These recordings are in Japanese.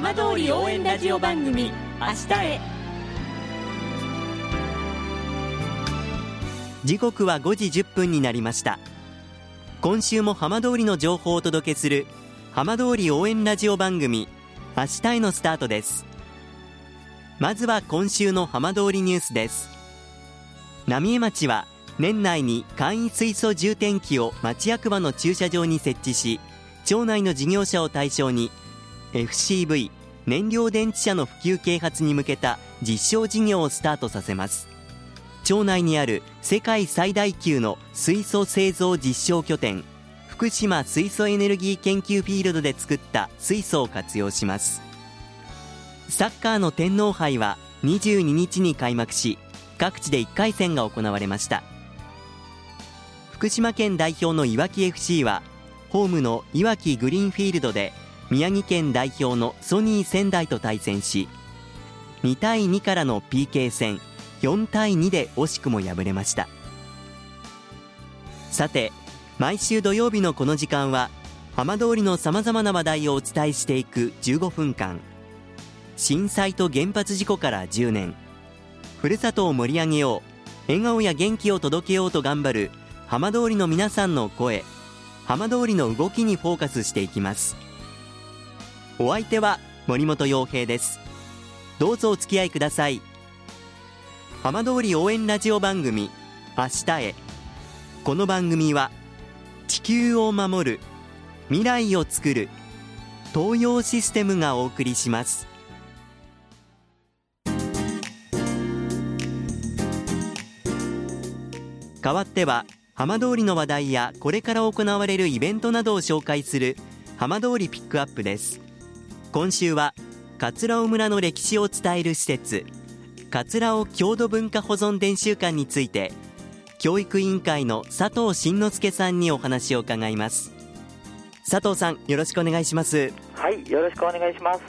浜通り応援ラジオ番組明日へ。時刻は5時1分になりました。今週も浜通りの情報をお届けする浜通り応援ラジオ番組明日へのスタートです。まずは今週の浜通りニュースです。浪江町は年内に簡易水素充填器を町役場の駐車場に設置し町内の事業者を対象に FCV 燃料電池車の普及啓発に向けた実証事業をスタートさせます。町内にある世界最大級の水素製造実証拠点福島水素エネルギー研究フィールドで作った水素を活用します。サッカーの天皇杯は22日に開幕し各地で1回戦が行われました。福島県代表のいわき FC はホームのいわきグリーンフィールドで宮城県代表のソニー仙台と対戦し2対2からの PK 戦4対2で惜しくも敗れました。さて毎週土曜日のこの時間は浜通りのさまざまな話題をお伝えしていく15分間。震災と原発事故から10年。ふるさとを盛り上げよう。笑顔や元気を届けようと頑張る浜通りの皆さんの声。浜通りの動きにフォーカスしていきます。お相手は森本洋平です。どうぞお付き合いください。浜通り応援ラジオ番組明日へ。この番組は地球を守る未来をつくる東洋システムがお送りします。代わっては浜通りの話題やこれから行われるイベントなどを紹介する浜通りピックアップです。今週は桂尾村の歴史を伝える施設桂尾郷土文化保存伝習館について教育委員会の佐藤慎之介さんにお話を伺います。佐藤さんよろしくお願いします。はいよろしくお願いします。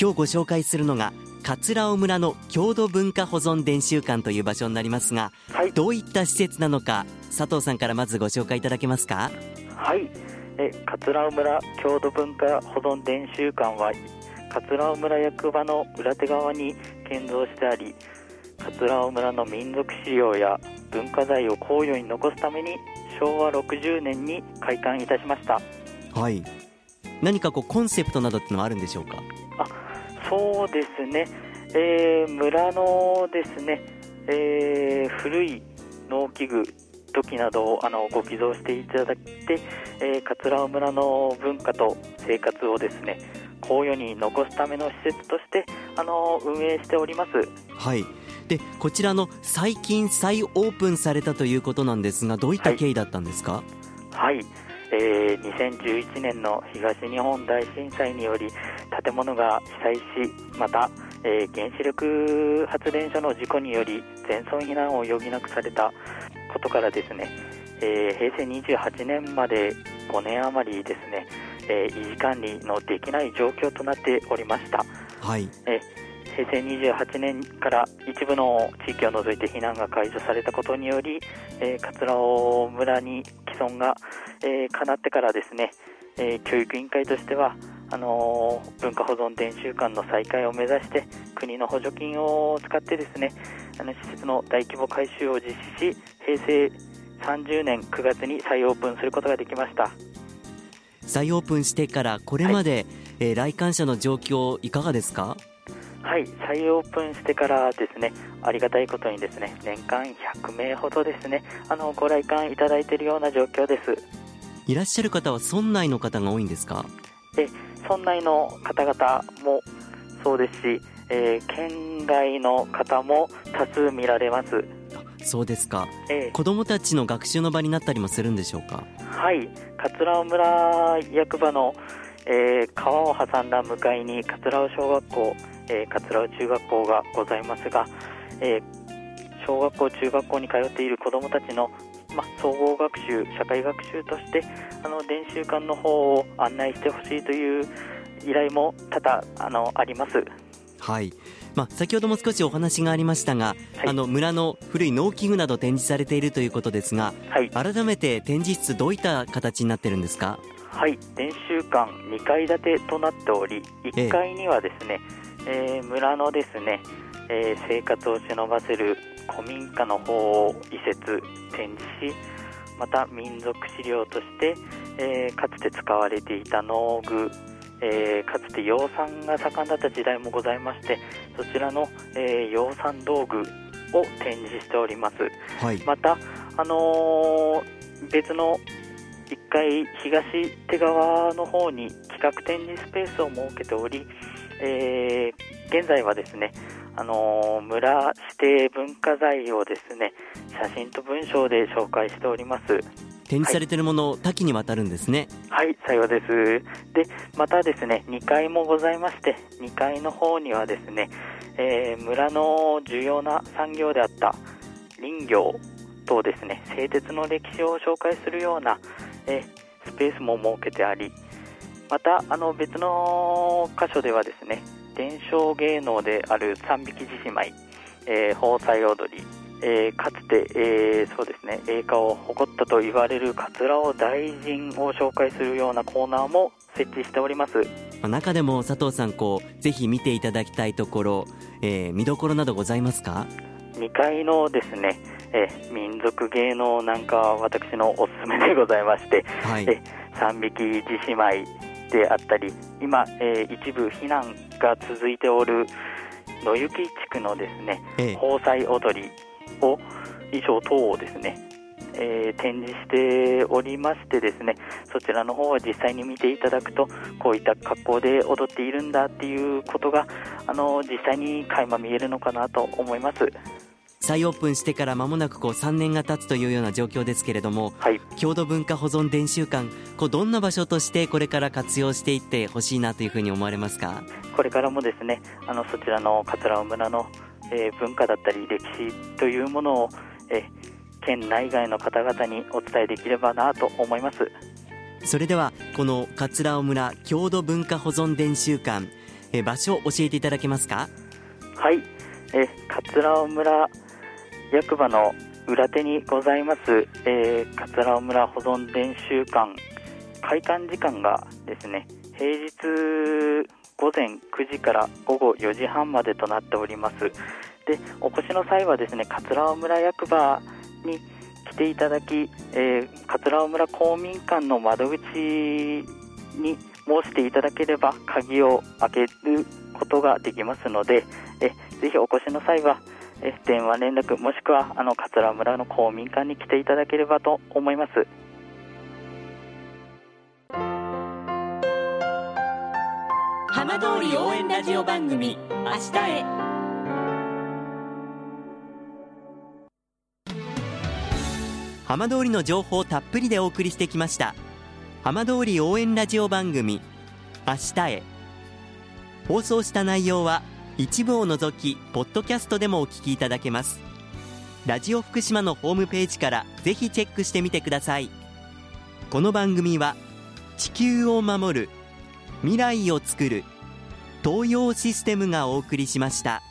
今日ご紹介するのが桂尾村の郷土文化保存伝習館という場所になりますが、はい、どういった施設なのか佐藤さんからまずご紹介いただけますか？はいえ桂尾村郷土文化保存伝習館は桂尾村役場の裏手側に建造してあり桂尾村の民族資料や文化財を公与に残すために昭和60年に開館いたしました。はい。何かこうコンセプトなどってのはあるんでしょうか？あそうですね、えー、村のですね、えー、古い農機具土器などをあのご寄贈していただいて、えー、桂尾村の文化と生活をですね公与に残すための施設としてあの運営しております。はい。でこちらの最近再オープンされたということなんですがどういった経緯だったんですか？はい、はい、えー、2011年の東日本大震災により建物が被災しまた、えー、原子力発電所の事故により全村避難を余儀なくされたことからですね、えー、平成28年まで5年余りですね、えー、維持管理のできない状況となっておりました。はい、え平成28年から一部の地域を除いて避難が解除されたことにより、えー、桂尾村に既存が、えー、叶ってからですね、えー、教育委員会としてはあのー、文化保存伝習館の再開を目指して国の補助金を使ってですねあの施設の大規模改修を実施し平成30年9月に再オープンすることができました。再オープンしてからこれまで、はい、えー、来館者の状況いかがですか？はい再オープンしてからですねありがたいことにですね年間100名ほどですねあのご来館いただいているような状況です。いらっしゃる方は村内の方が多いんですか？え村内の方々もそうですし、えー、県外の方も多数見られます。そうですか、えー、子どもたちの学習の場になったりもするんでしょうか？はい。桂尾村役場の、えー、川を挟んだ向かいに桂尾小学校、えー、桂尾中学校がございますが、えー、小学校中学校に通っている子どもたちのまあ、総合学習、社会学習としてあの伝習館の方を案内してほしいという依頼も多々あのあります。はい。まあ、先ほども少しお話がありましたが、はい、あの村の古い農機具など展示されているということですが、はい、改めて展示室どういった形になってるんですか？はい。練習館2階建てとなっており1階にはですね、えー、村のですね、えー、生活を忍ばせる古民家の方を移設展示しまた民族資料として、えー、かつて使われていた農具、えー、かつて養蚕が盛んだった時代もございましてそちらの、えー、養蚕道具を展示しております、はい、また、あの別の1階東手側の方に企画展示スペースを設けており、え現在はですねあの村指定文化財をですね写真と文章で紹介しております展示されているもの、はい、多岐にわたるんですね。はいさようです。でまたですね2階もございまして2階の方にはですね、えー、村の重要な産業であった林業とですね製鉄の歴史を紹介するような、えー、スペースも設けてありまたあの別の箇所ではですね伝承芸能である三匹獅子舞、えー、宝祭踊り、えー、かつて、えー、そうですね栄華を誇ったと言われる桂尾大臣を紹介するようなコーナーも設置しております。中でも佐藤さんこうぜひ見ていただきたいところ、えー、見どころなどございますか？2階のですね、えー、民族芸能なんかは私のおすすめでございまして、はい、え三匹獅子舞であったり今、えー、一部避難が続いておる野行地区のですね、ええ、宝祭踊りを衣装等をですね、えー、展示しておりましてですねそちらの方は実際に見ていただくとこういった格好で踊っているんだっていうことがあの実際に垣間見えるのかなと思います。再オープンしてから間もなくこう3年が経つというような状況ですけれども、はい、郷土文化保存伝習館こうどんな場所としてこれから活用していってほしいなというふうに思われますか？これからもですねあのそちらの桂尾村の、えー、文化だったり歴史というものを、えー、県内外の方々にお伝えできればなと思います。それではこの桂尾村郷土文化保存伝習館、えー、場所を教えていただけますか？はい、え桂尾村役場の裏手にございます、えー、桂尾村保存伝習館開館時間がですね平日午前9時から午後4時半までとなっております。でお越しの際はですね桂尾村役場に来ていただき、えー、桂尾村公民館の窓口に申していただければ鍵を開けることができますのでえぜひお越しの際はえ電話連絡もしくはあの桂村の公民館に来ていただければと思います。応援ラジオ番組明日へ。浜通りの情報たっぷりでお送りしてきました。浜通り応援ラジオ番組明日へ。放送した内容は一部を除きポッドキャストでもお聞きいただけます。ラジオ福島のホームページからぜひチェックしてみてください。この番組は地球を守る未来をつくる東洋システムがお送りしました。